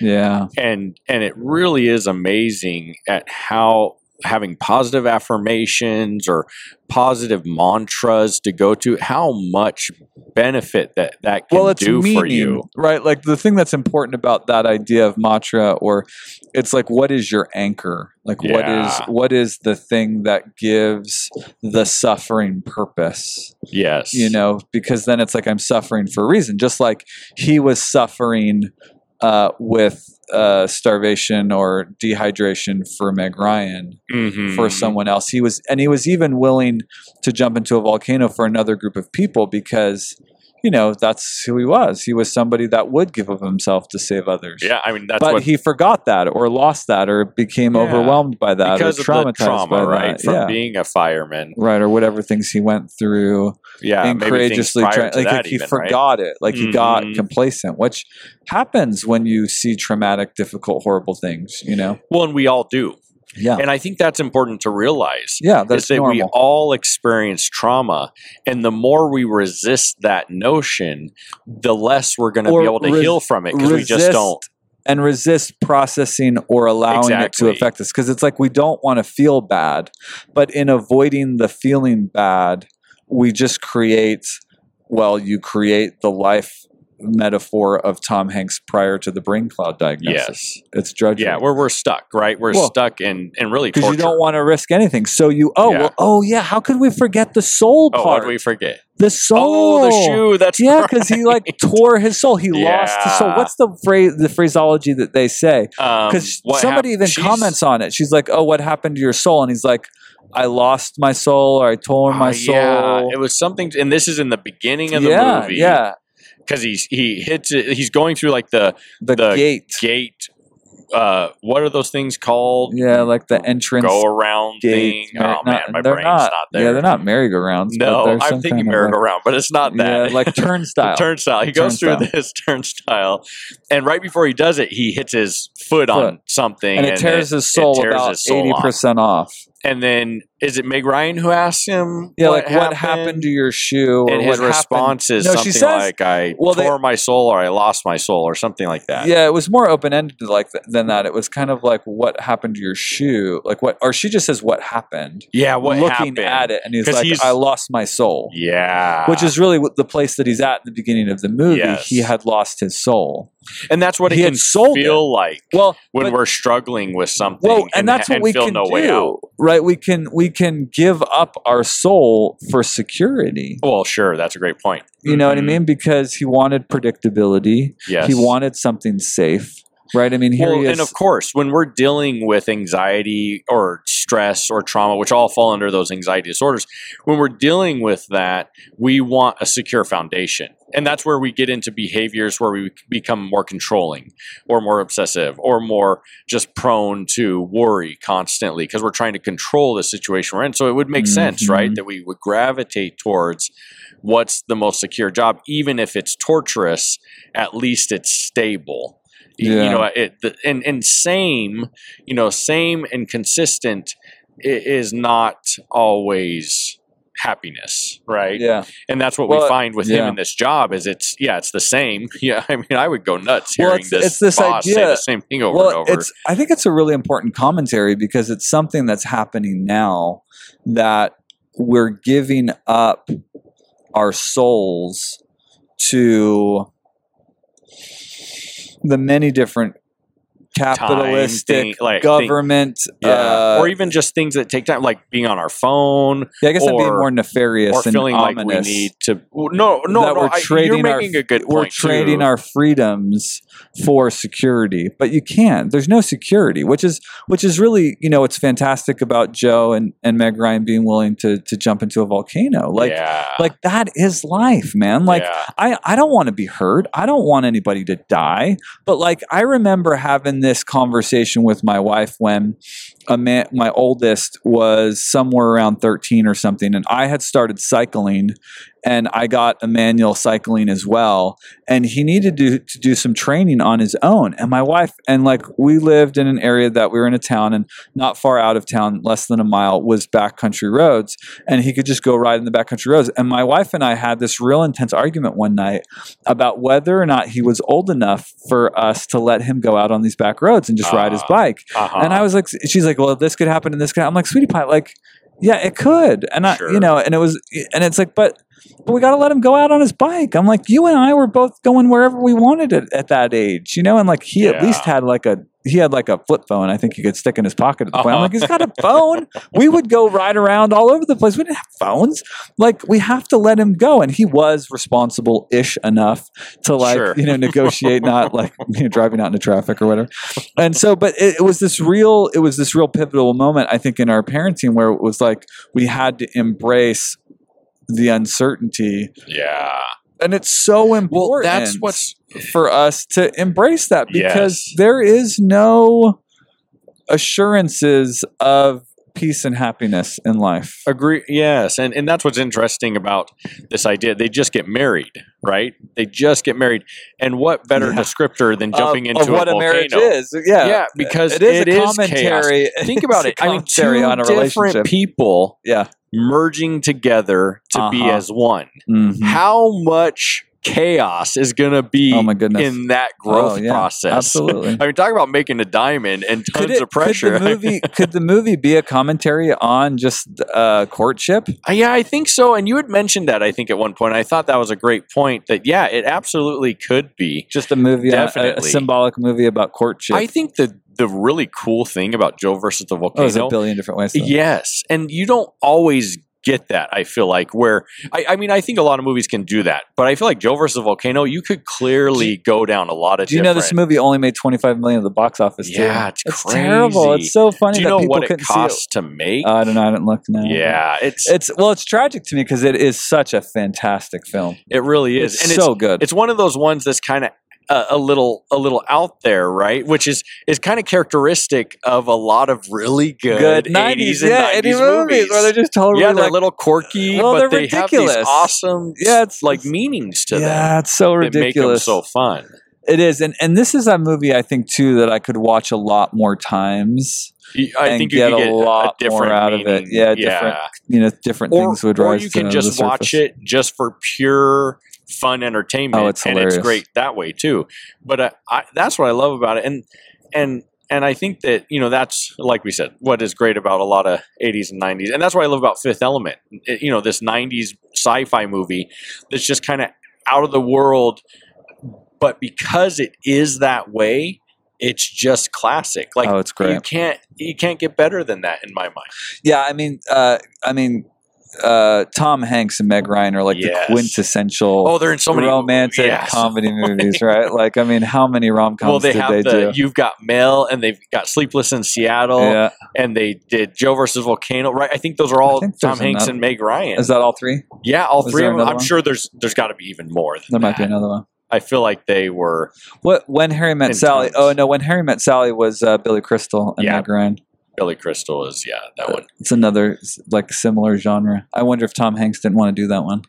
Yeah. and and it really is amazing at how having positive affirmations or positive mantras to go to how much benefit that that can well, it's do meaning, for you right? Like the thing that's important about that idea of mantra, or it's like, what is your anchor? Like, what is what is the thing that gives the suffering purpose? yes You know, because then it's like I'm suffering for a reason. Just like he was suffering uh, with uh, starvation or dehydration for Meg Ryan Mhm. for someone else. He was, and he was even willing to jump into a volcano for another group of people because, you know, that's who he was. He was somebody that would give of himself to save others. yeah i mean that's but what he forgot that, or lost that, or became Yeah. overwhelmed by that, because or of the trauma by right that. from yeah. being a fireman Right, or whatever things he went through, yeah and courageously prior trying, to like, that like he even, right? forgot it, like he got Mhm. complacent, which happens when you see traumatic, difficult, horrible things. You know, well and we all do yeah, and i think that's important to realize yeah, that's that we all experience trauma, and the more we resist that notion, the less we're going to be able to res- heal from it because we just don't. and resist processing or allowing it to affect us because it's like we don't want to feel bad but in avoiding the feeling bad we just create well you create the life metaphor of tom hanks prior to the brain cloud diagnosis Yes. it's drudgery Yeah, we're we're stuck, right? We're Well, stuck in in really because you don't want to risk anything so you oh Yeah. well oh yeah how could we forget the soul oh, what part did we forget? the soul Oh, the shoe. That's yeah, because he like tore his soul. He lost his soul. What's the phrase? The phraseology that they say? Um, because what somebody hap- even comments on it. She's like, "Oh, what happened to your soul?" And he's like, "I lost my soul, or I tore my Ah, soul." Yeah, it was something, and this is in the beginning of the yeah, movie. yeah. Because he's he hits it. He's going through like the The, The gate. gate. Uh, what are those things called? Yeah, like the entrance Go around gate. thing. Oh Mer- man, my brain's not, not, there. Yeah, they're not merry-go-rounds. but No, I'm thinking of like- merry-go-round, but it's not that. Yeah, like turnstile. turnstile. He goes through this turnstile, and right before he does it, he hits his foot on something, and it tears his soul tears about eighty percent off. And then is it Meg Ryan who asks him? Yeah, like what happened to your shoe? Or And his what happened- response is No, something says- like, "I well, they- tore my soul, or I lost my soul, or something like that." Yeah, it was more open ended like th- than that. It was kind of like what happened to your shoe, like what, or she just says what happened. yeah. What looking happened? at it, and he's like, he's- "I lost my soul," Yeah, which is really the place that he's at in the beginning of the movie. Yes. He had lost his soul. and that's what it he had can feel like Well, when but- we're struggling with something. well, and that's what and we feel can no way out. do, right? We can we can give up our soul for security. Well, sure, that's a great point. You know what I Mhm. mean? Because he wanted predictability. Yes, He wanted something safe, right? I mean, here well, he is. and of course, when we're dealing with anxiety or stress or trauma, which all fall under those anxiety disorders, when we're dealing with that, we want a secure foundation. And that's where we get into behaviors where we become more controlling or more obsessive or more just prone to worry constantly because we're trying to control the situation we're in. So it would make sense, mm-hmm. right, that we would gravitate towards what's the most secure job, even if it's torturous, at least it's stable. Yeah. You know, it the, and and same, you know, same and consistent is not always happiness, right? yeah. And that's what Well, we find with yeah. him in this job is it's yeah, it's the same. Yeah, I mean, I would go nuts Well, hearing it's- this, it's this boss say idea- the same thing over well, and over. it's I think it's a really important commentary because it's something that's happening now that we're giving up our souls to the many different capitalistic thing, like, government yeah, uh, or even just things that take time, like being on our phone, yeah, I guess I'm being more nefarious or and feeling like we need to. No, no, that no. we're I, trading you're our a good we're trading too. our freedoms for security but you can't there's no security which is which is really you know it's fantastic about joe and and meg ryan being willing to to jump into a volcano like yeah, like that is life man like yeah. I, I don't want to be hurt. I don't want anybody to die. But like I remember having this conversation with my wife when man, my oldest was somewhere around 13 or something, and I had started cycling, and I got Emmanuel cycling as well, and he needed to, to do some training on his own. And my wife, and like we lived in an area that we were in a town, and not far out of town, less than a mile, was backcountry roads, and he could just go ride in the backcountry roads. And my wife and I had this real intense argument one night about whether or not he was old enough for us to let him go out on these back roads and just ride his Ah. bike. Uh-huh. And I was like, she's like, well, this could happen and this could. I'm like, sweetie pie, like, yeah, it could. And I, Sure. you know, and it was, and it's like, but, but we got to let him go out on his bike. I'm like, you and I were both going wherever we wanted it at that age, you know, and like he at least had like a, he had like a flip phone. I think he could stick in his pocket at the point. I'm Uh-huh. like, he's got a phone. we would go ride around all over the place. We didn't have phones. Like, we have to let him go. And he was responsible ish enough to like, Sure. you know, negotiate, not like you know, driving out into traffic or whatever and so but it, it was this real it was this real pivotal moment i think in our parenting where it was like we had to embrace the uncertainty yeah. and it's so important Well, that's what's for us to embrace that because Yes. there is no assurances of peace and happiness in life Agree. Yes, and and that's what's interesting about this idea. They just get married, right? They just get married, and what better Yeah. descriage than jumping of, into what a a marriage is yeah Yeah, because it is it a is commentary Think about it. I mean, two commentary on a different relationship people yeah merging together to be Uh-huh. as one. Mhm. How much chaos is going to be Oh my goodness. in that growth Oh, yeah, process? absolutely I mean, talk about making a diamond and tons it, of pressure. could the movie could the movie be a commentary on just uh, courtship? Uh, Yeah, I think so. And you had mentioned that, I think, at one point. I thought that was a great point that, yeah, it absolutely could be. Just a movie, on- a- a, symbolic movie about courtship. I think the, the really cool thing about Joe versus the oh, volcano. there's a billion different ways. To yes. And you don't always get that, I feel like, where, I, I mean, I think a lot of movies can do that, but I feel like Joe versus the volcano, you could clearly go down a lot of Do you know this movie only made 25 million at the box office? too? Yeah, it's terrible. It's so funny Do you know what it costs to make? Uh, I don't know. I didn't look now. yeah, it's, It's well, it's tragic to me because it is such a fantastic film. it really is. It's and it's so good. it's one of those ones that's kind of a, a little a little out there, right? Which is is kind of characteristic of a lot of really good, good 80s, and yeah, 90s 80 movies, movies. where they're just totally yeah, they're like, a little quirky, Well, but they're have ridiculous. these awesome, Yeah, it's- like meanings to them yeah, it's so that make them ridiculous. so fun. It is, and and this is a movie I think too that I could watch a lot more times. I think you get could a lot a different more out of it. meaning. Yeah, different You know, different Or, things would rise. or you can just watch it just for pure fun entertainment, Oh, it's and it's great that way too. But uh, I, that's what I love about it, and and and I think that you know that's like we said, what is great about a lot of '80s and '90s, and that's what I love about Fifth Element. It- you know, this '90s sci-fi movie that's just kind of out of the world, but because it is that way. It's just classic. Like oh, it's you can't you can't get better than that in my mind. Yeah, I mean, uh, I mean, uh, Tom Hanks and Meg Ryan are like Yes. the quintessential Oh, they're in so many romantic yes. comedy movies, right? Like, I mean, how many rom coms well, they did have they the do? you've got Mail and they've got Sleepless in Seattle yeah, and they did Joe versus Volcano. Right? I think those are all Tom Hanks another- and Meg Ryan. is that all three? yeah, all is three of them. I'm one? sure there's there's got to be even more than There might be another one. I feel like they were What when Harry met In Sally? Oh no, when Harry met Sally was uh, Billy Crystal and Yeah. Meg Ryan. Billy Crystal is yeah that uh, one It's another like similar genre. I wonder if Tom Hanks didn't want to do that one.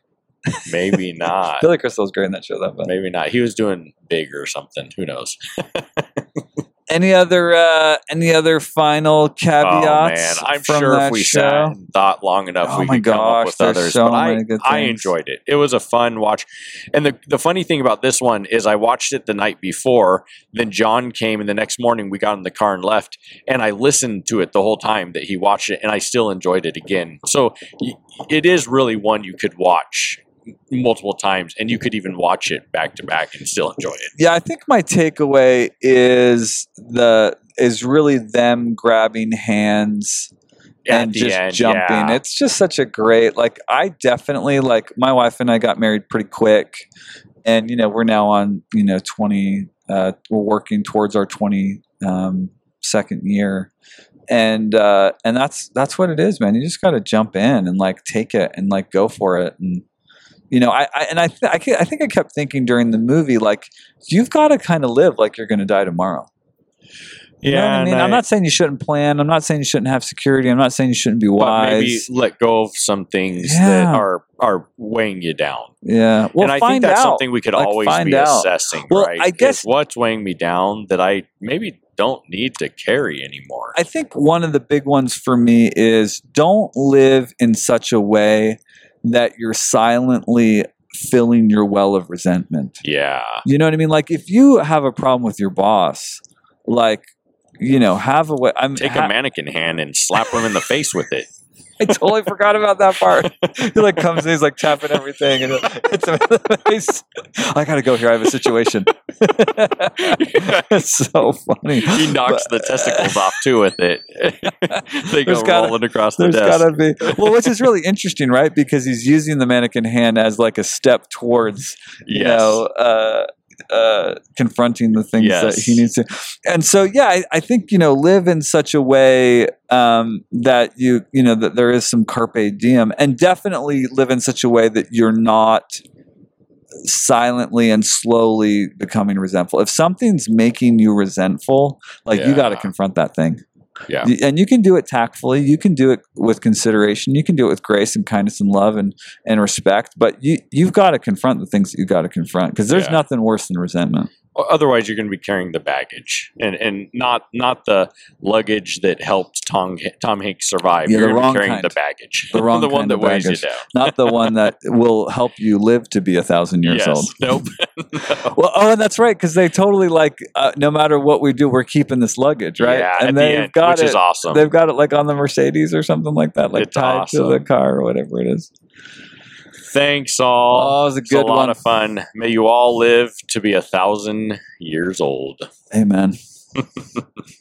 maybe not Billy Crystal's great in that show, though. But maybe not. He was doing big or something. Who knows? any other uh, any other final caveats? Oh man, I'm sure if we show? sat and thought long enough, Oh we could come up with others. so but I, I enjoyed it. It was a fun watch, and the the funny thing about this one is I watched it the night before. Then John came, and the next morning we got in the car and left, and I listened to it the whole time that he watched it, and I still enjoyed it again. So it is really one you could watch multiple times, and you could even watch it back to back and still enjoy it. Yeah, I think my takeaway is the is really them grabbing hands At and just end, jumping. yeah. It's just such a great like I definitely like my wife and I got married pretty quick and you know we're now on you know 20 uh, we're working towards our 20 um, second year and uh, and that's that's what it is man you just got to jump in and like take it and like go for it and you know I, I and I, th- I, ke- I think I kept thinking during the movie like you've got to kind of live like you're going to die tomorrow You know what I mean? I'm not saying you shouldn't plan. I'm not saying you shouldn't have security. I'm not saying you shouldn't be but maybe wise. let go of some things that are are weighing you down. Yeah. Well, and I think that's out. something we could Like, always be out. assessing, Well, right? I guess- what's weighing me down that I maybe don't need to carry anymore. I think one of the big ones for me is don't live in such a way that you're silently filling your well of resentment. yeah. You know what I mean? Like if you have a problem with your boss, like you know, have a way. I'm Take ha- a mannequin hand and slap him in the face with it. I totally forgot about that part. He like comes in, he's like tapping everything, and it's him in. I gotta go here. I have a situation. it's so funny. He knocks the testicles off too with it. they go gotta- rolling across the There's desk. gotta be well, which is really interesting, right? Because he's using the mannequin hand as like a step towards, you know, uh, uh, confronting the things that he needs to. And so, yeah, I, I think you know, live in such a way um, that you, you know, that there is some carpe diem, and definitely live in such a way that you're not silently and slowly becoming resentful. If something's making you resentful, like you got to confront that thing. Yeah. And you can do it tactfully. You can do it with consideration. You can do it with grace and kindness and love and, and respect. But you you've got to confront the things that you've got to confront because there's Yeah. nothing worse than resentment. Otherwise, you're going to be carrying the baggage, and and not not the luggage that helped Tom Tom Hanks survive. Yeah, the you're wrong carrying kind. the baggage, The wrong the one kind that of weighs baggage. you down. Not the one that will help you live to be a thousand years yes. old. Nope. Well, oh, and that's right because they totally like uh, no matter what we do, we're keeping this luggage, right? Yeah, and they've end, got which it. is awesome. They've got it like on the Mercedes or something like that, like It's tied to the car or whatever it is. Thanks all. Oh, it was a It's a good lot one. of fun. May you all live to be a thousand years old. Amen.